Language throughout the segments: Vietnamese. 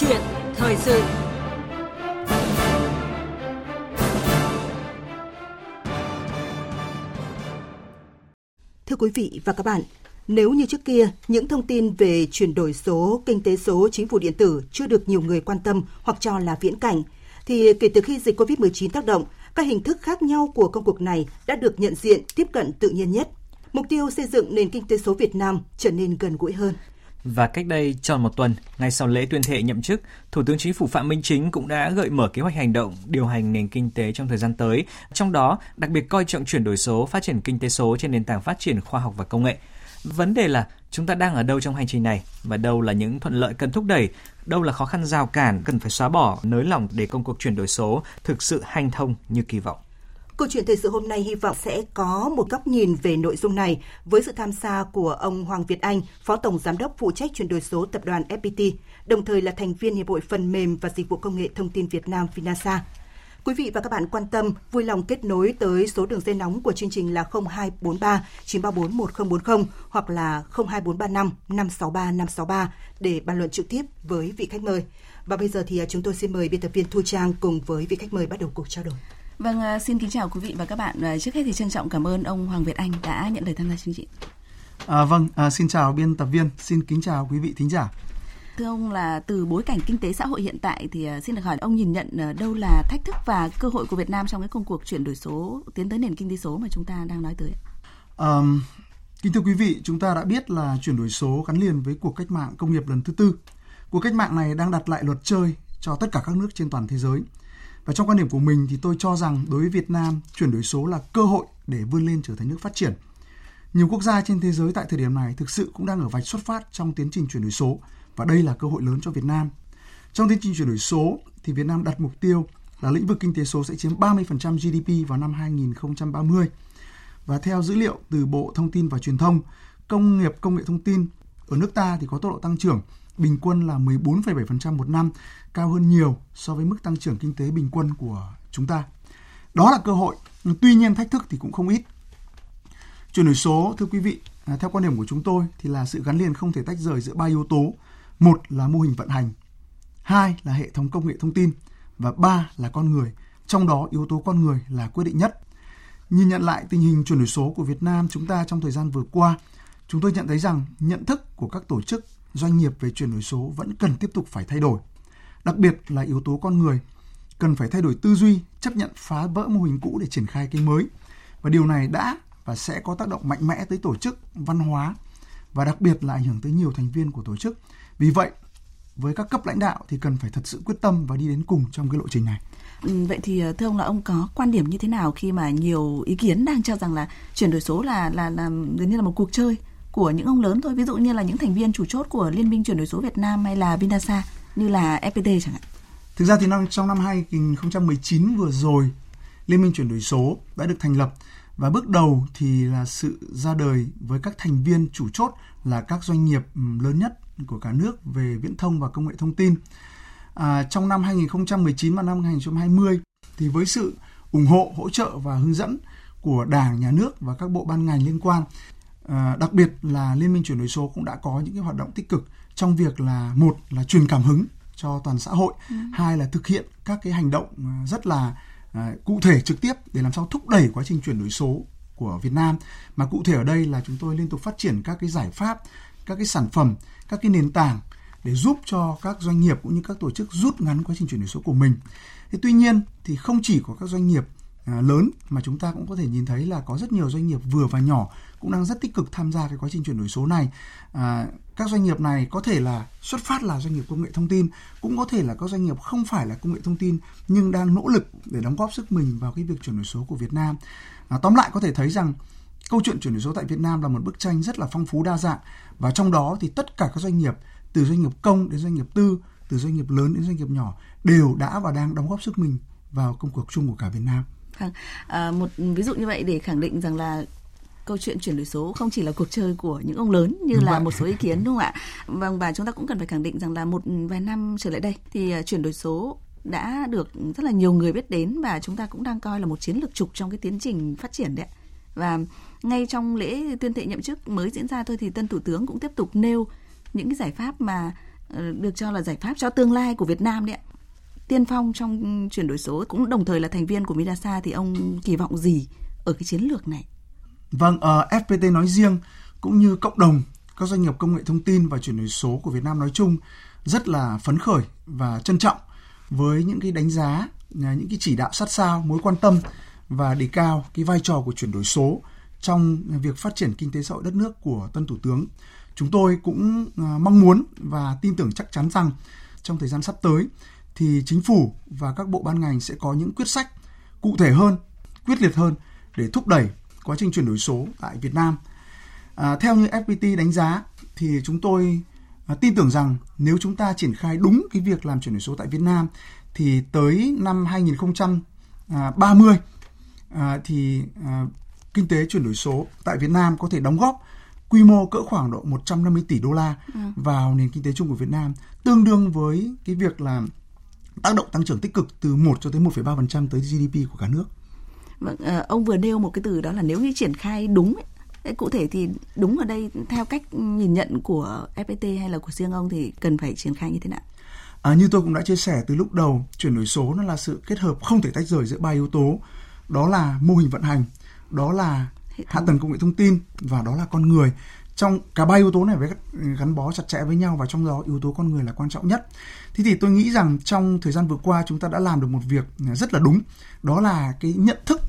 chuyện thời sự Thưa quý vị và các bạn, nếu như trước kia, những thông tin về chuyển đổi số, kinh tế số, chính phủ điện tử chưa được nhiều người quan tâm hoặc cho là viễn cảnh, thì kể từ khi dịch COVID-19 tác động, các hình thức khác nhau của công cuộc này đã được nhận diện, tiếp cận tự nhiên nhất. Mục tiêu xây dựng nền kinh tế số Việt Nam trở nên gần gũi hơn. Và cách đây tròn một tuần, ngay sau lễ tuyên thệ nhậm chức, Thủ tướng Chính phủ Phạm Minh Chính cũng đã gợi mở kế hoạch hành động điều hành nền kinh tế trong thời gian tới, trong đó đặc biệt coi trọng chuyển đổi số, phát triển kinh tế số trên nền tảng phát triển khoa học và công nghệ. Vấn đề là chúng ta đang ở đâu trong hành trình này và đâu là những thuận lợi cần thúc đẩy, đâu là khó khăn rào cản cần phải xóa bỏ, nới lỏng để công cuộc chuyển đổi số thực sự hành thông như kỳ vọng. Câu chuyện thời sự hôm nay hy vọng sẽ có một góc nhìn về nội dung này với sự tham gia của ông Hoàng Việt Anh, Phó Tổng Giám đốc phụ trách chuyển đổi số tập đoàn FPT, đồng thời là thành viên Hiệp hội Phần mềm và Dịch vụ Công nghệ Thông tin Việt Nam Finasa. Quý vị và các bạn quan tâm, vui lòng kết nối tới số đường dây nóng của chương trình là 0243 934 1040 hoặc là 02435 563 563 để bàn luận trực tiếp với vị khách mời. Và bây giờ thì à, chúng tôi xin mời biên tập viên Thu Trang cùng với vị khách mời bắt đầu cuộc trao đổi. Vâng, à, xin kính chào quý vị và các bạn. À, trước hết thì trân trọng cảm ơn ông Hoàng Việt Anh đã nhận lời tham gia chương trình. À, vâng, à, xin chào biên tập viên, xin kính chào quý vị thính giả. Thưa ông là từ bối cảnh kinh tế xã hội hiện tại thì xin được hỏi ông nhìn nhận đâu là thách thức và cơ hội của Việt Nam trong cái công cuộc chuyển đổi số tiến tới nền kinh tế số mà chúng ta đang nói tới? Um, kính thưa quý vị, chúng ta đã biết là chuyển đổi số gắn liền với cuộc cách mạng công nghiệp lần thứ tư. Cuộc cách mạng này đang đặt lại luật chơi cho tất cả các nước trên toàn thế giới. Và trong quan điểm của mình thì tôi cho rằng đối với Việt Nam, chuyển đổi số là cơ hội để vươn lên trở thành nước phát triển. Nhiều quốc gia trên thế giới tại thời điểm này thực sự cũng đang ở vạch xuất phát trong tiến trình chuyển đổi số và đây là cơ hội lớn cho Việt Nam. Trong tiến trình chuyển đổi số thì Việt Nam đặt mục tiêu là lĩnh vực kinh tế số sẽ chiếm 30% GDP vào năm 2030. Và theo dữ liệu từ Bộ Thông tin và Truyền thông, công nghiệp công nghệ thông tin ở nước ta thì có tốc độ tăng trưởng bình quân là 14,7% một năm, cao hơn nhiều so với mức tăng trưởng kinh tế bình quân của chúng ta. Đó là cơ hội, tuy nhiên thách thức thì cũng không ít. Chuyển đổi số, thưa quý vị, à, theo quan điểm của chúng tôi thì là sự gắn liền không thể tách rời giữa ba yếu tố. Một là mô hình vận hành, hai là hệ thống công nghệ thông tin và ba là con người. Trong đó yếu tố con người là quyết định nhất. Nhìn nhận lại tình hình chuyển đổi số của Việt Nam chúng ta trong thời gian vừa qua, chúng tôi nhận thấy rằng nhận thức của các tổ chức doanh nghiệp về chuyển đổi số vẫn cần tiếp tục phải thay đổi. Đặc biệt là yếu tố con người, cần phải thay đổi tư duy, chấp nhận phá vỡ mô hình cũ để triển khai cái mới. Và điều này đã và sẽ có tác động mạnh mẽ tới tổ chức, văn hóa và đặc biệt là ảnh hưởng tới nhiều thành viên của tổ chức. Vì vậy, với các cấp lãnh đạo thì cần phải thật sự quyết tâm và đi đến cùng trong cái lộ trình này. Ừ, vậy thì ờ, thưa ông là ông có quan điểm như thế nào khi mà nhiều ý kiến đang cho rằng là chuyển đổi số là là là gần như là một cuộc chơi của những ông lớn thôi ví dụ như là những thành viên chủ chốt của Liên minh chuyển đổi số Việt Nam hay là Vinasa như là FPT chẳng hạn. Thực ra thì năm trong năm 2019 vừa rồi Liên minh chuyển đổi số đã được thành lập và bước đầu thì là sự ra đời với các thành viên chủ chốt là các doanh nghiệp lớn nhất của cả nước về viễn thông và công nghệ thông tin. À, trong năm 2019 và năm 2020 thì với sự ủng hộ, hỗ trợ và hướng dẫn của Đảng, Nhà nước và các bộ ban ngành liên quan À, đặc biệt là Liên minh chuyển đổi số cũng đã có những cái hoạt động tích cực trong việc là một là truyền cảm hứng cho toàn xã hội, ừ. hai là thực hiện các cái hành động à, rất là à, cụ thể trực tiếp để làm sao thúc đẩy quá trình chuyển đổi số của Việt Nam. Mà cụ thể ở đây là chúng tôi liên tục phát triển các cái giải pháp, các cái sản phẩm, các cái nền tảng để giúp cho các doanh nghiệp cũng như các tổ chức rút ngắn quá trình chuyển đổi số của mình. Thế tuy nhiên thì không chỉ có các doanh nghiệp À, lớn mà chúng ta cũng có thể nhìn thấy là có rất nhiều doanh nghiệp vừa và nhỏ cũng đang rất tích cực tham gia cái quá trình chuyển đổi số này. À, các doanh nghiệp này có thể là xuất phát là doanh nghiệp công nghệ thông tin, cũng có thể là các doanh nghiệp không phải là công nghệ thông tin nhưng đang nỗ lực để đóng góp sức mình vào cái việc chuyển đổi số của Việt Nam. À, tóm lại có thể thấy rằng câu chuyện chuyển đổi số tại Việt Nam là một bức tranh rất là phong phú đa dạng và trong đó thì tất cả các doanh nghiệp từ doanh nghiệp công đến doanh nghiệp tư, từ doanh nghiệp lớn đến doanh nghiệp nhỏ đều đã và đang đóng góp sức mình vào công cuộc chung của cả Việt Nam. Vâng, à, một ví dụ như vậy để khẳng định rằng là câu chuyện chuyển đổi số không chỉ là cuộc chơi của những ông lớn như là một số ý kiến đúng không ạ? Vâng và chúng ta cũng cần phải khẳng định rằng là một vài năm trở lại đây thì à, chuyển đổi số đã được rất là nhiều người biết đến và chúng ta cũng đang coi là một chiến lược trục trong cái tiến trình phát triển đấy. Và ngay trong lễ tuyên thệ nhậm chức mới diễn ra thôi thì tân thủ tướng cũng tiếp tục nêu những cái giải pháp mà ờ, được cho là giải pháp cho tương lai của Việt Nam đấy ạ. Tiên phong trong chuyển đổi số cũng đồng thời là thành viên của Midasa thì ông kỳ vọng gì ở cái chiến lược này? Vâng, ờ, uh, FPT nói riêng cũng như cộng đồng các doanh nghiệp công nghệ thông tin và chuyển đổi số của Việt Nam nói chung rất là phấn khởi và trân trọng với những cái đánh giá, à, những cái chỉ đạo sát sao, mối quan tâm và đề cao cái vai trò của chuyển đổi số trong việc phát triển kinh tế xã hội đất nước của tân thủ tướng. Chúng tôi cũng à, mong muốn và tin tưởng chắc chắn rằng trong thời gian sắp tới thì chính phủ và các bộ ban ngành sẽ có những quyết sách cụ thể hơn, quyết liệt hơn để thúc đẩy quá trình chuyển đổi số tại Việt Nam. À, theo như FPT đánh giá thì chúng tôi à, tin tưởng rằng nếu chúng ta triển khai đúng cái việc làm chuyển đổi số tại Việt Nam thì tới năm 2030 à, thì à, kinh tế chuyển đổi số tại Việt Nam có thể đóng góp quy mô cỡ khoảng độ 150 tỷ đô la ừ. vào nền kinh tế chung của Việt Nam, tương đương với cái việc là tác động tăng trưởng tích cực từ 1 cho tới 1,3% tới GDP của cả nước. Vâng, ờ, ông vừa nêu một cái từ đó là nếu như triển khai đúng ấy, cụ thể thì đúng ở đây theo cách nhìn nhận của FPT hay là của riêng ông thì cần phải triển khai như thế nào? À, như tôi cũng đã chia sẻ từ lúc đầu, chuyển đổi số nó là sự kết hợp không thể tách rời giữa ba yếu tố. Đó là mô hình vận hành, đó là hạ tầng công nghệ thông tin và đó là con người trong cả ba yếu tố này với gắn bó chặt chẽ với nhau và trong đó yếu tố con người là quan trọng nhất. Thế thì tôi nghĩ rằng trong thời gian vừa qua chúng ta đã làm được một việc rất là đúng, đó là cái nhận thức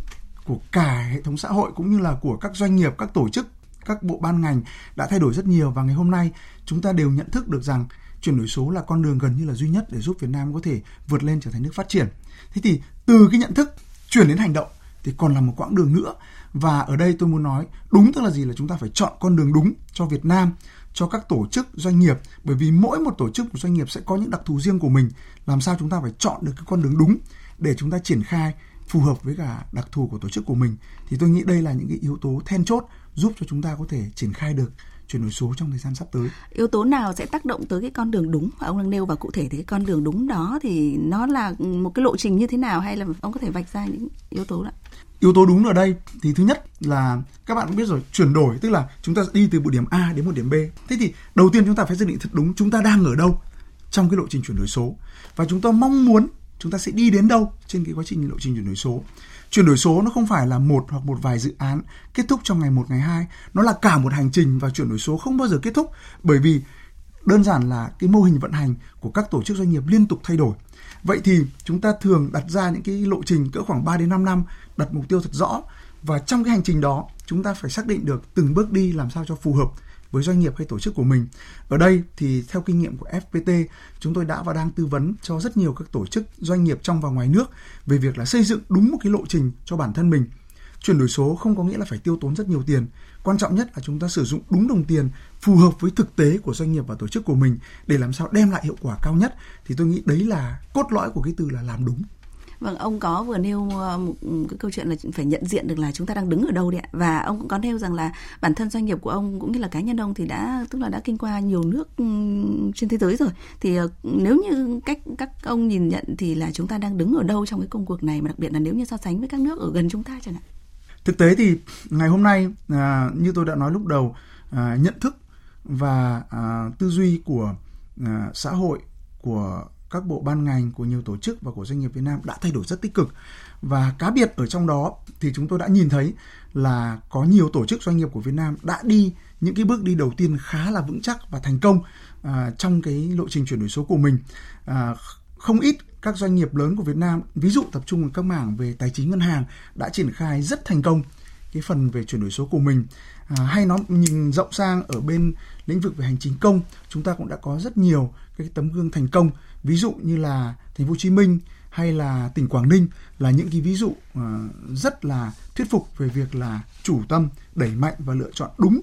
của cả hệ thống xã hội cũng như là của các doanh nghiệp, các tổ chức, các bộ ban ngành đã thay đổi rất nhiều và ngày hôm nay chúng ta đều nhận thức được rằng chuyển đổi số là con đường gần như là duy nhất để giúp Việt Nam có thể vượt lên trở thành nước phát triển. Thế thì từ cái nhận thức chuyển đến hành động thì còn là một quãng đường nữa và ở đây tôi muốn nói, đúng tức là gì? Là chúng ta phải chọn con đường đúng cho Việt Nam, cho các tổ chức doanh nghiệp. Bởi vì mỗi một tổ chức, một doanh nghiệp sẽ có những đặc thù riêng của mình. Làm sao chúng ta phải chọn được cái con đường đúng để chúng ta triển khai phù hợp với cả đặc thù của tổ chức của mình? Thì tôi nghĩ đây là những cái yếu tố then chốt giúp cho chúng ta có thể triển khai được chuyển đổi số trong thời gian sắp tới. Yếu tố nào sẽ tác động tới cái con đường đúng? Mà ông đang nêu và cụ thể thì cái con đường đúng đó thì nó là một cái lộ trình như thế nào? Hay là ông có thể vạch ra những yếu tố đó? Yếu tố đúng ở đây thì thứ nhất là các bạn cũng biết rồi, chuyển đổi, tức là chúng ta đi từ một điểm A đến một điểm B. Thế thì đầu tiên chúng ta phải xác định thật đúng chúng ta đang ở đâu trong cái lộ trình chuyển đổi số. Và chúng ta mong muốn chúng ta sẽ đi đến đâu trên cái quá trình lộ trình chuyển đổi số. Chuyển đổi số nó không phải là một hoặc một vài dự án kết thúc trong ngày một, ngày hai. Nó là cả một hành trình và chuyển đổi số không bao giờ kết thúc. Bởi vì đơn giản là cái mô hình vận hành của các tổ chức doanh nghiệp liên tục thay đổi vậy thì chúng ta thường đặt ra những cái lộ trình cỡ khoảng 3 đến 5 năm đặt mục tiêu thật rõ và trong cái hành trình đó chúng ta phải xác định được từng bước đi làm sao cho phù hợp với doanh nghiệp hay tổ chức của mình. Ở đây thì theo kinh nghiệm của FPT, chúng tôi đã và đang tư vấn cho rất nhiều các tổ chức doanh nghiệp trong và ngoài nước về việc là xây dựng đúng một cái lộ trình cho bản thân mình. Chuyển đổi số không có nghĩa là phải tiêu tốn rất nhiều tiền. Quan trọng nhất là chúng ta sử dụng đúng đồng tiền phù hợp với thực tế của doanh nghiệp và tổ chức của mình để làm sao đem lại hiệu quả cao nhất. Thì tôi nghĩ đấy là cốt lõi của cái từ là làm đúng. Vâng, ông có vừa nêu ờ, một ừ, cái câu chuyện là phải nhận diện được là chúng ta đang đứng ở đâu đấy ạ. Và ông cũng có nêu rằng là bản thân doanh nghiệp của ông cũng như là cá nhân ông thì đã tức là đã kinh qua nhiều nước ừ, trên thế giới rồi. Thì ờ, nếu như cách các ông nhìn nhận thì là chúng ta đang đứng ở đâu trong cái công cuộc này mà đặc biệt là nếu như so sánh với các nước ở gần chúng ta chẳng hạn. Thực tế thì ngày hôm nay à, như tôi đã nói lúc đầu à, nhận thức và à, tư duy của à, xã hội của các bộ ban ngành của nhiều tổ chức và của doanh nghiệp Việt Nam đã thay đổi rất tích cực. Và cá biệt ở trong đó thì chúng tôi đã nhìn thấy là có nhiều tổ chức doanh nghiệp của Việt Nam đã đi những cái bước đi đầu tiên khá là vững chắc và thành công à, trong cái lộ trình chuyển đổi số của mình. À, không ít các doanh nghiệp lớn của Việt Nam ví dụ tập trung vào các mảng về tài chính ngân hàng đã triển khai rất thành công cái phần về chuyển đổi số của mình à, hay nó nhìn rộng sang ở bên lĩnh vực về hành chính công chúng ta cũng đã có rất nhiều cái tấm gương thành công ví dụ như là thành phố Hồ Chí Minh hay là tỉnh Quảng Ninh là những cái ví dụ uh, rất là thuyết phục về việc là chủ tâm đẩy mạnh và lựa chọn đúng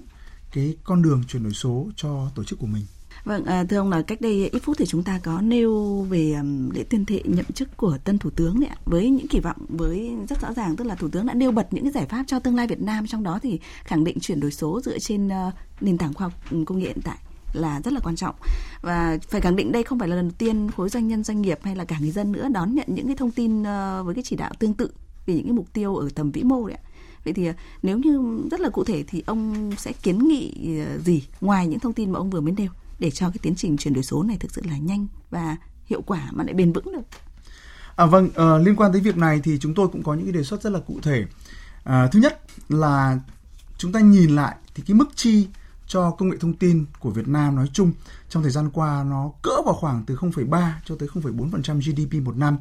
cái con đường chuyển đổi số cho tổ chức của mình. Vâng, à, thưa ông là cách đây ít phút thì chúng ta có nêu về lễ tuyên thệ nhậm chức của tân thủ tướng đấy ạ. Với những kỳ vọng với rất rõ ràng tức là thủ tướng đã nêu bật những cái giải pháp cho tương lai Việt Nam trong đó thì khẳng định chuyển đổi số dựa trên uh, nền tảng khoa học công nghệ hiện tại là rất là quan trọng và phải khẳng định đây không phải là lần đầu tiên khối doanh nhân doanh nghiệp hay là cả người dân nữa đón nhận những cái thông tin ờ, với cái chỉ đạo tương tự về những cái mục tiêu ở tầm vĩ mô đấy ạ. Vậy thì ờ, nếu như rất là cụ thể thì ông sẽ kiến nghị gì ngoài những thông tin mà ông vừa mới nêu để cho cái tiến trình chuyển đổi số này thực sự là nhanh và hiệu quả mà lại bền vững được? À vâng, à, liên quan tới việc này thì chúng tôi cũng có những cái đề xuất rất là cụ thể. À, thứ nhất là chúng ta nhìn lại thì cái mức chi cho công nghệ thông tin của Việt Nam nói chung trong thời gian qua nó cỡ vào khoảng từ 0,3 cho tới 0,4% GDP một năm.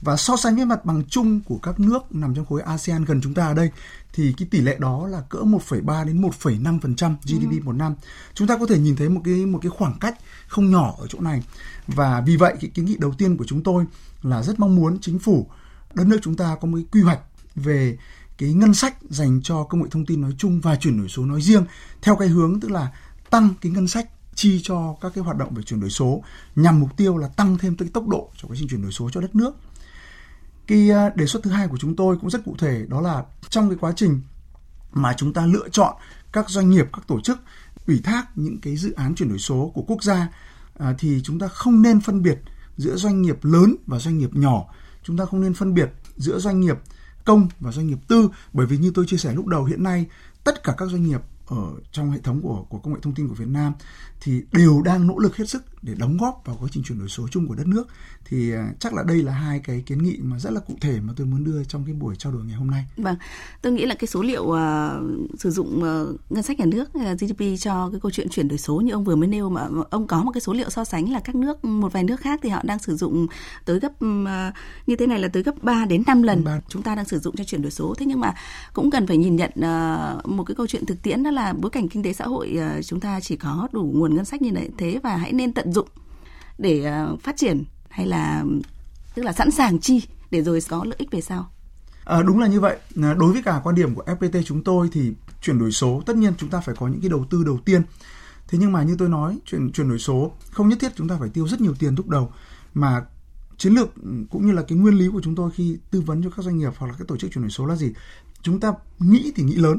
Và so sánh với mặt bằng chung của các nước nằm trong khối ASEAN gần chúng ta ở đây thì cái tỷ lệ đó là cỡ 1,3 đến 1,5% GDP ừ. một năm. Chúng ta có thể nhìn thấy một cái một cái khoảng cách không nhỏ ở chỗ này. Và vì vậy cái kiến nghị đầu tiên của chúng tôi là rất mong muốn chính phủ đất nước chúng ta có một cái quy hoạch về cái ngân sách dành cho công nghệ thông tin nói chung và chuyển đổi số nói riêng theo cái hướng tức là tăng cái ngân sách chi cho các cái hoạt động về chuyển đổi số nhằm mục tiêu là tăng thêm cái tốc độ cho quá trình chuyển đổi số cho đất nước. Cái ờ, đề xuất thứ hai của chúng tôi cũng rất cụ thể đó là trong cái quá trình mà chúng ta lựa chọn các doanh nghiệp, các tổ chức ủy thác những cái dự án chuyển đổi số của quốc gia à, thì chúng ta không nên phân biệt giữa doanh nghiệp lớn và doanh nghiệp nhỏ. Chúng ta không nên phân biệt giữa doanh nghiệp công và doanh nghiệp tư bởi vì như tôi chia sẻ lúc đầu hiện nay tất cả các doanh nghiệp ở trong hệ thống của của công nghệ thông tin của Việt Nam thì đều đang nỗ lực hết sức để đóng góp vào quá trình chuyển đổi số chung của đất nước thì à, chắc là đây là hai cái kiến nghị mà rất là cụ thể mà tôi muốn đưa trong cái buổi trao đổi ngày hôm nay. Vâng, tôi nghĩ là cái số liệu uh, sử dụng uh, ngân sách nhà nước uh, GDP cho cái câu chuyện chuyển đổi số như ông vừa mới nêu mà ông có một cái số liệu so sánh là các nước một vài nước khác thì họ đang sử dụng tới gấp uh, như thế này là tới gấp 3 đến 5 lần 3. chúng ta đang sử dụng cho chuyển đổi số. Thế nhưng mà cũng cần phải nhìn nhận uh, một cái câu chuyện thực tiễn đó là bối cảnh kinh tế xã hội uh, chúng ta chỉ có đủ nguồn ngân sách như thế và hãy nên tận dụng để ờ, phát triển hay là tức là sẵn sàng chi để rồi có lợi ích về sau À, đúng là như vậy. Ờ, đối với cả quan điểm của FPT chúng tôi thì chuyển đổi số tất nhiên chúng ta phải có những cái đầu tư đầu tiên. Thế nhưng mà như tôi nói, chuyển chuyển đổi số không nhất thiết chúng ta phải tiêu rất nhiều tiền lúc đầu mà chiến lược ừ, cũng như là cái nguyên lý của chúng tôi khi tư vấn cho các doanh nghiệp hoặc là các tổ chức chuyển đổi số là gì? Chúng ta nghĩ thì nghĩ lớn.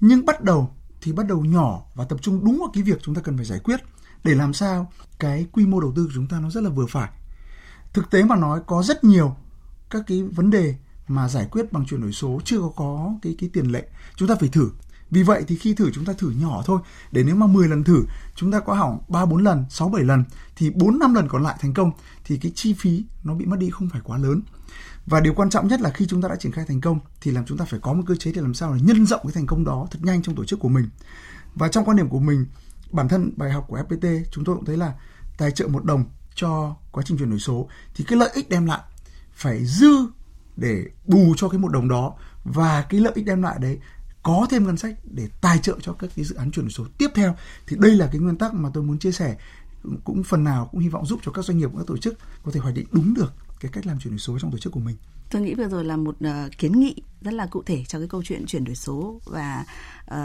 Nhưng bắt đầu thì bắt đầu nhỏ và tập trung đúng vào cái việc chúng ta cần phải giải quyết để làm sao cái quy mô đầu tư của chúng ta nó rất là vừa phải. Thực tế mà nói có rất nhiều các cái vấn đề mà giải quyết bằng chuyển đổi số chưa có có cái cái tiền lệ. Chúng ta phải thử. Vì vậy thì khi thử chúng ta thử nhỏ thôi để nếu mà 10 lần thử chúng ta có hỏng 3 4 lần, 6 7 lần thì 4 5 lần còn lại thành công thì cái chi phí nó bị mất đi không phải quá lớn. Và điều quan trọng nhất là khi chúng ta đã triển khai thành công thì làm chúng ta phải có một cơ chế để làm sao để nhân rộng cái thành công đó thật nhanh trong tổ chức của mình. Và trong quan điểm của mình bản thân bài học của FPT chúng tôi cũng thấy là tài trợ một đồng cho quá trình chuyển đổi số, thì cái lợi ích đem lại phải dư để bù cho cái một đồng đó, và cái lợi ích đem lại đấy có thêm ngân sách để tài trợ cho các cái dự án chuyển đổi số tiếp theo. Thì đây là cái nguyên tắc mà tôi muốn chia sẻ, cũng phần nào cũng hy vọng giúp cho các doanh nghiệp, các tổ chức có thể hoạch định đúng được cái cách làm chuyển đổi số trong tổ chức của mình. Tôi nghĩ vừa rồi là một uh, kiến nghị rất là cụ thể cho cái câu chuyện chuyển đổi số và uh,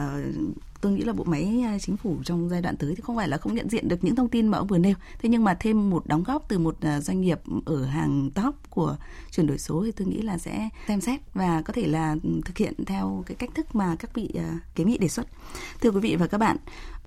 tôi nghĩ là bộ máy ờ, chính phủ trong giai đoạn tới thì không phải là không nhận diện được những thông tin mà ông vừa nêu thế nhưng mà thêm một đóng góp từ một doanh nghiệp ở hàng top của chuyển đổi số thì tôi nghĩ là sẽ xem xét và có thể là ừ, thực hiện theo cái cách thức mà các vị kiến nghị đề xuất thưa quý vị và các bạn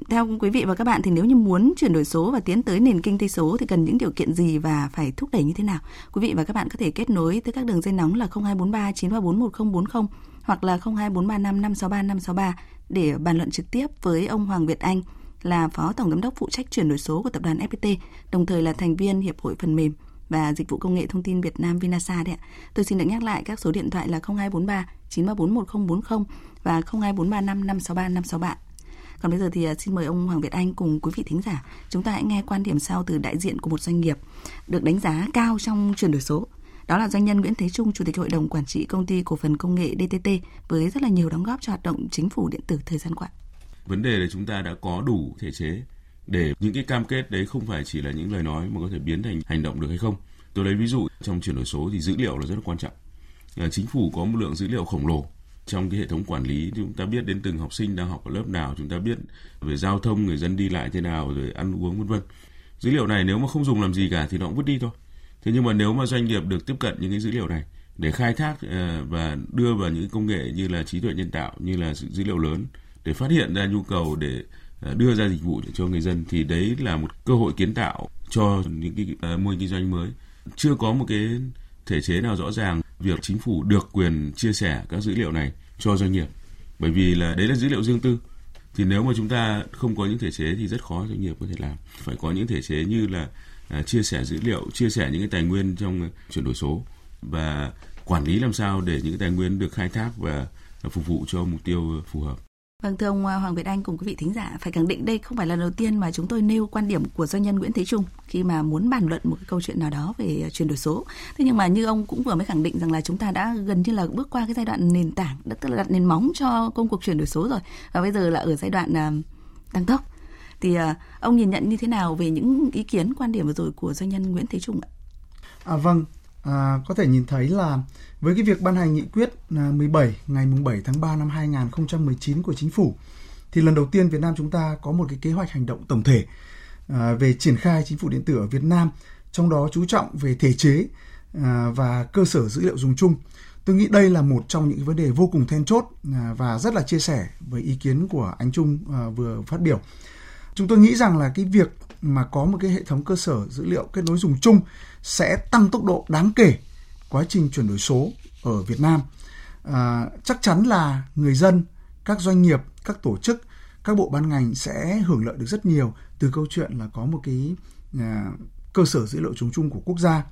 theo quý vị và các bạn thì nếu như muốn chuyển đổi số và tiến tới nền kinh tế số thì cần những điều kiện gì và phải thúc đẩy như thế nào quý vị và các bạn có thể kết nối tới các đường dây nóng là 0243 934 1040 hoặc là 02435 563 563 để bàn luận trực tiếp với ông Hoàng Việt Anh là Phó Tổng Giám đốc phụ trách chuyển đổi số của tập đoàn FPT, đồng thời là thành viên Hiệp hội Phần mềm và Dịch vụ Công nghệ Thông tin Việt Nam Vinasa đấy ạ. Tôi xin được nhắc lại các số điện thoại là 0243 934 1040 và 02435 563 563. Còn bây giờ thì à, xin mời ông Hoàng Việt Anh cùng quý vị thính giả, chúng ta hãy nghe quan điểm sau từ đại diện của một doanh nghiệp được đánh giá cao trong chuyển đổi số đó là doanh nhân Nguyễn Thế Trung, Chủ tịch Hội đồng Quản trị Công ty Cổ phần Công nghệ DTT với rất là nhiều đóng góp cho hoạt động chính phủ điện tử thời gian qua. Vấn đề là chúng ta đã có đủ thể chế để những cái cam kết đấy không phải chỉ là những lời nói mà có thể biến thành hành động được hay không. Tôi lấy ví dụ trong chuyển đổi số thì dữ liệu là rất là quan trọng. À, chính phủ có một lượng dữ liệu khổng lồ trong cái hệ thống quản lý chúng ta biết đến từng học sinh đang học ở lớp nào chúng ta biết về giao thông người dân đi lại thế nào rồi ăn uống vân vân. Dữ liệu này nếu mà không dùng làm gì cả thì nó cũng vứt đi thôi. Thế nhưng mà nếu mà doanh nghiệp được tiếp cận những cái dữ liệu này để khai thác ờ, và đưa vào những công nghệ như là trí tuệ nhân tạo như là dữ liệu lớn để phát hiện ra nhu cầu để ờ, đưa ra dịch vụ cho người dân thì đấy là một cơ hội kiến tạo cho những cái uh, mô hình kinh doanh mới. Chưa có một cái thể chế nào rõ ràng việc chính phủ được quyền chia sẻ các dữ liệu này cho doanh nghiệp. Bởi vì là đấy là dữ liệu riêng tư. Thì nếu mà chúng ta không có những thể chế thì rất khó doanh nghiệp có thể làm. Phải có những thể chế như là à, chia sẻ dữ liệu chia sẻ những cái tài nguyên trong chuyển đổi số và quản lý làm sao để những cái tài nguyên được khai thác và phục vụ cho mục tiêu phù hợp. Vâng thưa ông ờ, Hoàng Việt Anh cùng quý vị thính giả phải khẳng định đây không phải là lần đầu tiên mà chúng tôi nêu quan điểm của doanh nhân Nguyễn Thế Trung khi mà muốn bàn luận một cái câu chuyện nào đó về ờ, chuyển đổi số. Thế nhưng mà như ông cũng vừa mới khẳng định rằng là chúng ta đã gần như là bước qua cái giai đoạn nền tảng, tức là đặt nền móng cho công cuộc chuyển đổi số rồi và bây giờ là ở giai đoạn ờ, tăng tốc. Thì ông nhìn nhận như thế nào về những ý kiến quan điểm vừa rồi của doanh nhân Nguyễn Thế Trung ạ? À, vâng, à, có thể nhìn thấy là với cái việc ban hành nghị quyết à, 17 ngày 7 tháng 3 năm 2019 của chính phủ thì lần đầu tiên Việt Nam chúng ta có một cái kế hoạch hành động tổng thể à, về triển khai chính phủ điện tử ở Việt Nam, trong đó chú trọng về thể chế à, và cơ sở dữ liệu dùng chung. Tôi nghĩ đây là một trong những vấn đề vô cùng then chốt à, và rất là chia sẻ với ý kiến của anh Trung à, vừa phát biểu. Chúng tôi nghĩ rằng là cái việc mà có một cái hệ thống cơ sở dữ liệu kết nối dùng chung sẽ tăng tốc độ đáng kể quá trình chuyển đổi số ở Việt Nam. À, chắc chắn là người dân, các doanh nghiệp, các tổ chức, các bộ ban ngành sẽ hưởng lợi được rất nhiều từ câu chuyện là có một cái à, cơ sở dữ liệu chung chung của quốc gia.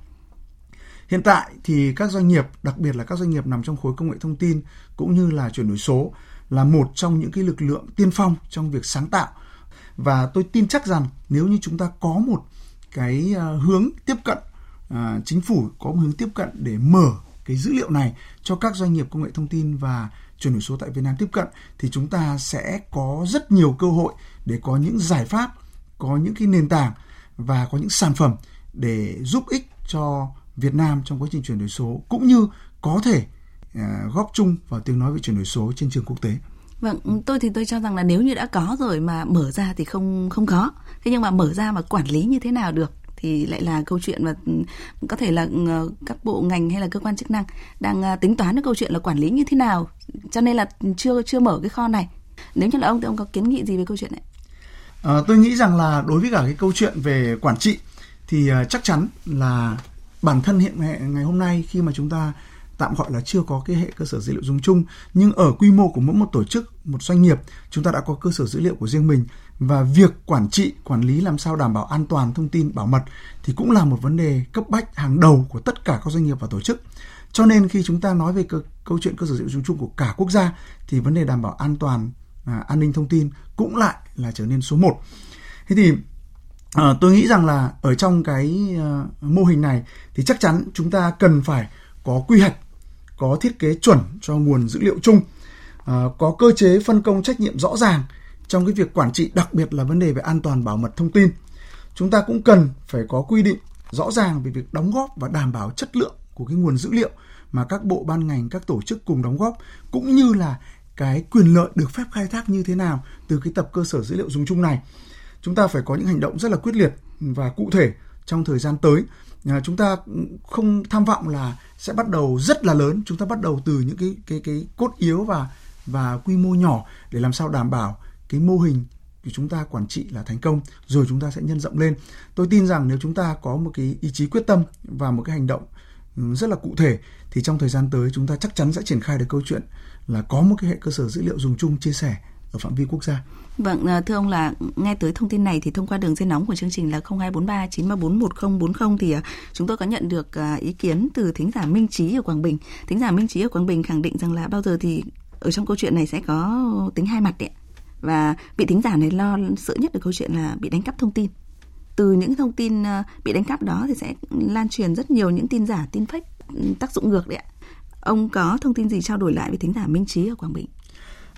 Hiện tại thì các doanh nghiệp, đặc biệt là các doanh nghiệp nằm trong khối công nghệ thông tin cũng như là chuyển đổi số là một trong những cái lực lượng tiên phong trong việc sáng tạo và tôi tin chắc rằng nếu như chúng ta có một cái à, hướng tiếp cận à, chính phủ có một hướng tiếp cận để mở cái dữ liệu này cho các doanh nghiệp công nghệ thông tin và chuyển đổi số tại Việt Nam tiếp cận thì chúng ta sẽ có rất nhiều cơ hội để có những giải pháp, có những cái nền tảng và có những sản phẩm để giúp ích cho Việt Nam trong quá trình chuyển đổi số cũng như có thể à, góp chung vào tiếng nói về chuyển đổi số trên trường quốc tế. Vâng, tôi thì tôi cho rằng là nếu như đã có rồi mà mở ra thì không không có. Thế nhưng mà mở ra mà quản lý như thế nào được thì lại là câu chuyện mà ừ, có thể là ừ, các bộ ngành hay là cơ quan chức năng đang à, tính toán cái câu chuyện là quản lý như thế nào. Cho nên là chưa chưa mở cái kho này. Nếu như là ông thì ông có kiến nghị gì về câu chuyện này? À, tôi nghĩ rằng là đối với cả cái câu chuyện về quản trị thì à, chắc chắn là bản thân hiện ngày, ngày hôm nay khi mà chúng ta tạm gọi là chưa có cái hệ cơ sở dữ liệu dùng chung nhưng ở quy mô của mỗi một tổ chức một doanh nghiệp chúng ta đã có cơ sở dữ liệu của riêng mình. Và việc quản trị quản lý làm sao đảm bảo an toàn thông tin bảo mật thì cũng là một vấn đề cấp bách hàng đầu của tất cả các doanh nghiệp và tổ chức. Cho nên khi chúng ta nói về cơ, câu chuyện cơ sở dữ liệu dùng chung của cả quốc gia thì vấn đề đảm bảo an toàn à, an ninh thông tin cũng lại là trở nên số 1 thế thì à, tôi nghĩ rằng là ở trong cái à, mô hình này thì chắc chắn chúng ta cần phải có quy hoạch có thiết kế chuẩn cho nguồn dữ liệu chung, à, có cơ chế phân công trách nhiệm rõ ràng trong cái việc quản trị, đặc biệt là vấn đề về an toàn bảo mật thông tin. Chúng ta cũng cần phải có quy định rõ ràng về việc đóng góp và đảm bảo chất lượng của cái nguồn dữ liệu mà các bộ ban ngành, các tổ chức cùng đóng góp cũng như là cái quyền lợi được phép khai thác như thế nào từ cái tập cơ sở dữ liệu dùng chung này. Chúng ta phải có những hành động rất là quyết liệt và cụ thể trong thời gian tới. Chúng ta không tham vọng là sẽ bắt đầu rất là lớn. Chúng ta bắt đầu từ những cái cái cái cốt yếu và và quy mô nhỏ để làm sao đảm bảo cái mô hình của chúng ta quản trị là thành công, rồi chúng ta sẽ nhân rộng lên. Tôi tin rằng nếu chúng ta có một cái ý chí quyết tâm và một cái hành động ừ, rất là cụ thể, thì trong thời gian tới chúng ta chắc chắn sẽ triển khai được câu chuyện là có một cái hệ cơ sở dữ liệu dùng chung chia sẻ ở phạm vi quốc gia. Vâng, à, thưa ông là nghe tới thông tin này thì thông qua đường dây nóng của chương trình là 0243 934 1040 thì à, chúng tôi có nhận được à, ý kiến từ thính giả Minh Trí ở Quảng Bình. Thính giả Minh Trí ở Quảng Bình khẳng định rằng là bao giờ thì ở trong câu chuyện này sẽ có tính hai mặt đấy. Và vị thính giả này lo sợ nhất được câu chuyện là bị đánh cắp thông tin. Từ những thông tin bị đánh cắp đó thì sẽ lan truyền rất nhiều những tin giả, tin fake ừ, tác dụng ngược đấy ạ. Ông có thông tin gì trao đổi lại với thính giả Minh Trí ở Quảng Bình?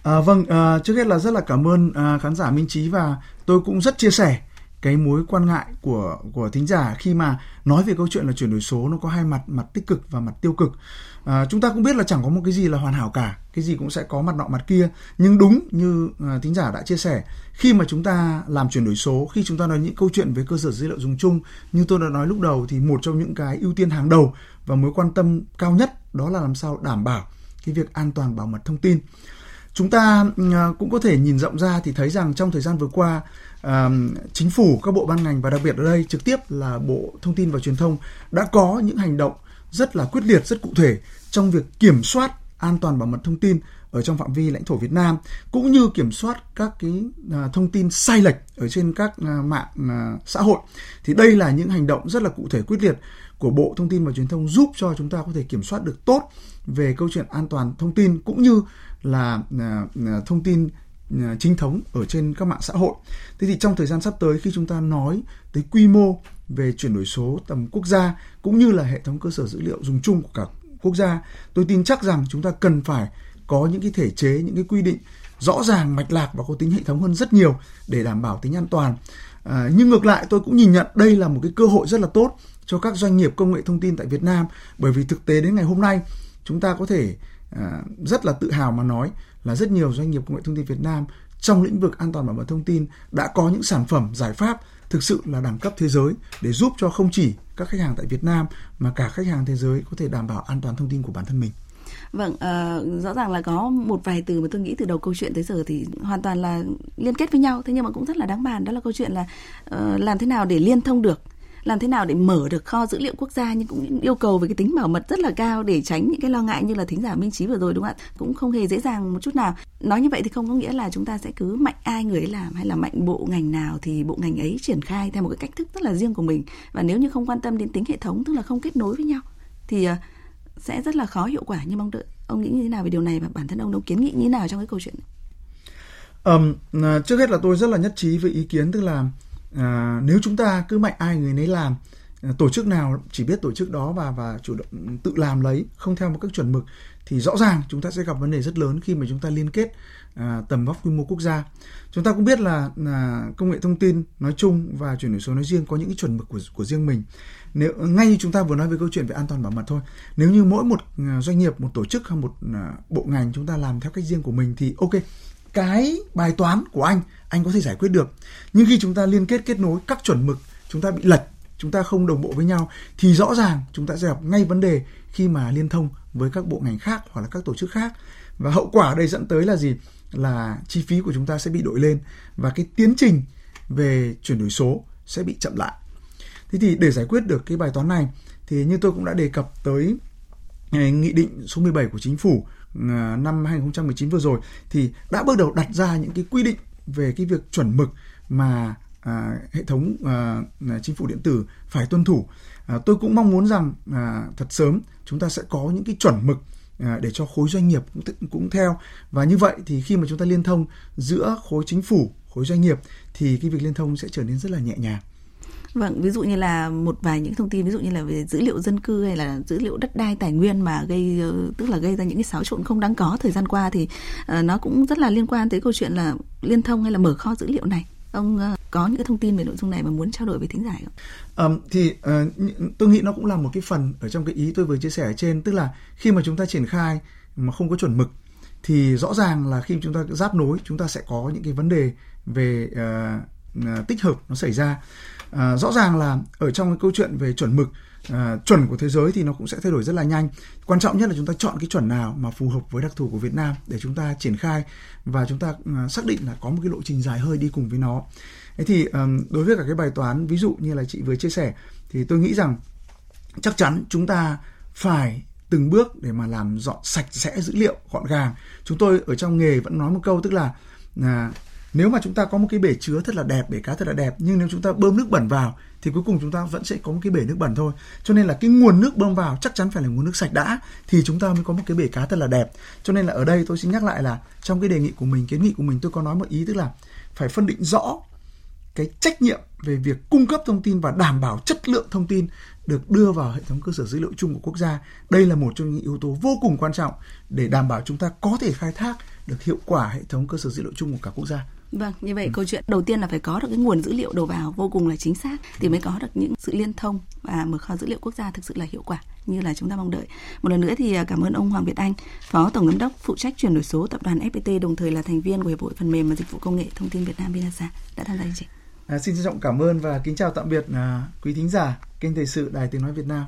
À, vâng, à, trước hết là rất là cảm ơn à, khán giả Minh Trí và tôi cũng rất chia sẻ cái mối quan ngại của của thính giả khi mà nói về câu chuyện là chuyển đổi số nó có hai mặt mặt tích cực và mặt tiêu cực. À, chúng ta cũng biết là chẳng có một cái gì là hoàn hảo cả cái gì cũng sẽ có mặt nọ mặt kia. Nhưng đúng như à, thính giả đã chia sẻ khi mà chúng ta làm chuyển đổi số khi chúng ta nói những câu chuyện về cơ sở dữ liệu dùng chung như tôi đã nói lúc đầu thì một trong những cái ưu tiên hàng đầu và mối quan tâm cao nhất đó là làm sao đảm bảo cái việc an toàn bảo mật thông tin chúng ta ừ, à, cũng có thể nhìn rộng ra thì thấy rằng trong thời gian vừa qua à, chính phủ, các bộ ban ngành và đặc biệt ở đây trực tiếp là bộ thông tin và truyền thông đã có những hành động rất là quyết liệt, rất cụ thể trong việc kiểm soát an toàn bảo mật thông tin ở trong phạm vi lãnh thổ Việt Nam cũng như kiểm soát các cái à, thông tin sai lệch ở trên các à, mạng à, xã hội thì đây là những hành động rất là cụ thể quyết liệt của Bộ Thông tin và Truyền thông giúp cho chúng ta có thể kiểm soát được tốt về câu chuyện an toàn thông tin cũng như là thông tin chính thống ở trên các mạng xã hội. Thế thì trong thời gian sắp tới khi chúng ta nói tới quy mô về chuyển đổi số tầm quốc gia cũng như là hệ thống cơ sở dữ liệu dùng chung của cả quốc gia, tôi tin chắc rằng chúng ta cần phải có những cái thể chế, những cái quy định rõ ràng, mạch lạc và có tính hệ thống hơn rất nhiều để đảm bảo tính an toàn. À, nhưng ngược lại tôi cũng nhìn nhận đây là một cái cơ hội rất là tốt cho các doanh nghiệp công nghệ thông tin tại Việt Nam bởi vì thực tế đến ngày hôm nay chúng ta có thể à, rất là tự hào mà nói là rất nhiều doanh nghiệp công nghệ thông tin Việt Nam trong lĩnh vực an toàn bảo mật thông tin đã có những sản phẩm giải pháp thực sự là đẳng cấp thế giới để giúp cho không chỉ các khách hàng tại Việt Nam mà cả khách hàng thế giới có thể đảm bảo an toàn thông tin của bản thân mình. Vâng, uh, rõ ràng là có một vài từ mà tôi nghĩ từ đầu câu chuyện tới giờ thì hoàn toàn là liên kết với nhau. Thế nhưng mà cũng rất là đáng bàn đó là câu chuyện là uh, làm thế nào để liên thông được làm thế nào để mở được kho dữ liệu quốc gia nhưng cũng yêu cầu về cái tính bảo mật rất là cao để tránh những cái lo ngại như là thính giả minh trí vừa rồi đúng không ạ? Cũng không hề dễ dàng một chút nào. Nói như vậy thì không có nghĩa là chúng ta sẽ cứ mạnh ai người ấy làm hay là mạnh bộ ngành nào thì bộ ngành ấy triển khai theo một cái cách thức rất là riêng của mình. Và nếu như không quan tâm đến tính hệ thống tức là không kết nối với nhau thì ờ, sẽ rất là khó hiệu quả. Như mong đợi ông nghĩ như thế nào về điều này và bản thân ông đâu kiến nghị như thế nào trong cái câu chuyện này? Um, trước hết là tôi rất là nhất trí với ý kiến tức là uh, nếu chúng ta cứ mạnh ai người nấy làm tổ chức nào chỉ biết tổ chức đó và và chủ động tự làm lấy không theo một các chuẩn mực thì rõ ràng chúng ta sẽ gặp vấn đề rất lớn khi mà chúng ta liên kết à, tầm vóc quy mô quốc gia. Chúng ta cũng biết là, là công nghệ thông tin nói chung và chuyển đổi số nói riêng có những cái chuẩn mực của của riêng mình. Nếu ngay như chúng ta vừa nói về câu chuyện về an toàn bảo mật thôi nếu như mỗi một à, doanh nghiệp một tổ chức hay một à, bộ ngành chúng ta làm theo cách riêng của mình thì ok cái bài toán của anh anh có thể giải quyết được. Nhưng khi chúng ta liên kết kết nối các chuẩn mực chúng ta bị lệch chúng ta không đồng bộ với nhau, thì rõ ràng chúng ta sẽ gặp ngay vấn đề khi mà liên thông với các bộ ngành khác hoặc là các tổ chức khác. Và hậu quả đây dẫn tới là gì? Là chi phí của chúng ta sẽ bị đội lên và cái tiến trình về chuyển đổi số sẽ bị chậm lại. Thế thì để giải quyết được cái bài toán này, thì như tôi cũng đã đề cập tới nghị định số 17 của chính phủ à, năm 2019 vừa rồi, thì đã bước đầu đặt ra những cái quy định về cái việc chuẩn mực mà à, hệ thống à, chính phủ điện tử phải tuân thủ. À, tôi cũng mong muốn rằng à, thật sớm chúng ta sẽ có những cái chuẩn mực à, để cho khối doanh nghiệp cũng, cũng theo và như vậy thì khi mà chúng ta liên thông giữa khối chính phủ khối doanh nghiệp thì cái việc liên thông sẽ trở nên rất là nhẹ nhàng Vâng, ví dụ như là một vài những thông tin ví dụ như là về dữ liệu dân cư hay là dữ liệu đất đai tài nguyên mà gây ờ, tức là gây ra những cái xáo trộn không đáng có thời gian qua thì uh, nó cũng rất là liên quan tới câu chuyện là liên thông hay là mở kho dữ liệu này. Ông ờ, có những thông tin về nội dung này mà muốn trao đổi với thính giả không? Um, thì uh, tôi nghĩ nó cũng là một cái phần ở trong cái ý tôi vừa chia sẻ ở trên tức là khi mà chúng ta triển khai mà không có chuẩn mực thì rõ ràng là khi chúng ta giáp nối chúng ta sẽ có những cái vấn đề về uh, Ờ, tích hợp nó xảy ra. À, rõ ràng là ở trong cái câu chuyện về chuẩn mực à, chuẩn của thế giới thì nó cũng sẽ thay đổi rất là nhanh. Quan trọng nhất là chúng ta chọn cái chuẩn nào mà phù hợp với đặc thù của Việt Nam để chúng ta triển khai và chúng ta à, xác định là có một cái lộ trình dài hơi đi cùng với nó. Thế thì à, đối với cả cái bài toán ví dụ như là chị vừa chia sẻ thì tôi nghĩ rằng chắc chắn chúng ta phải từng bước để mà làm dọn sạch sẽ dữ liệu gọn gàng. Chúng tôi ở trong nghề vẫn nói một câu tức là à, nếu mà chúng ta có một cái bể chứa thật là đẹp, bể cá thật là đẹp, nhưng nếu chúng ta bơm nước bẩn vào, thì cuối cùng chúng ta vẫn sẽ có một cái bể nước bẩn thôi cho nên là cái nguồn nước bơm vào chắc chắn phải là nguồn nước sạch đã, thì chúng ta mới có một cái bể cá thật là đẹp cho nên là ở đây tôi xin nhắc lại là trong cái đề nghị của mình, kiến nghị của mình, tôi có nói một ý tức là phải phân định rõ cái trách nhiệm về việc cung cấp thông tin và đảm bảo chất lượng thông tin được đưa vào hệ thống cơ sở dữ liệu chung của quốc gia. Đây là một trong những yếu tố vô cùng quan trọng để đảm bảo chúng ta có thể khai thác được hiệu quả hệ thống cơ sở dữ liệu chung của cả quốc gia. Vâng, như vậy ừ. câu chuyện đầu tiên là phải có được cái nguồn dữ liệu đầu vào vô cùng là chính xác thì mới có được những sự liên thông và mở kho dữ liệu quốc gia thực sự là hiệu quả như là chúng ta mong đợi. Một lần nữa thì à, cảm ơn ông Hoàng Việt Anh, Phó Tổng giám đốc phụ trách chuyển đổi số tập đoàn FPT đồng thời là thành viên của Hiệp hội phần mềm và dịch vụ công nghệ thông tin Việt Nam Vinasa đã tham gia chương trình. À, xin trân trọng cảm ơn và kính chào tạm biệt à, quý thính giả kênh thời sự Đài Tiếng nói Việt Nam.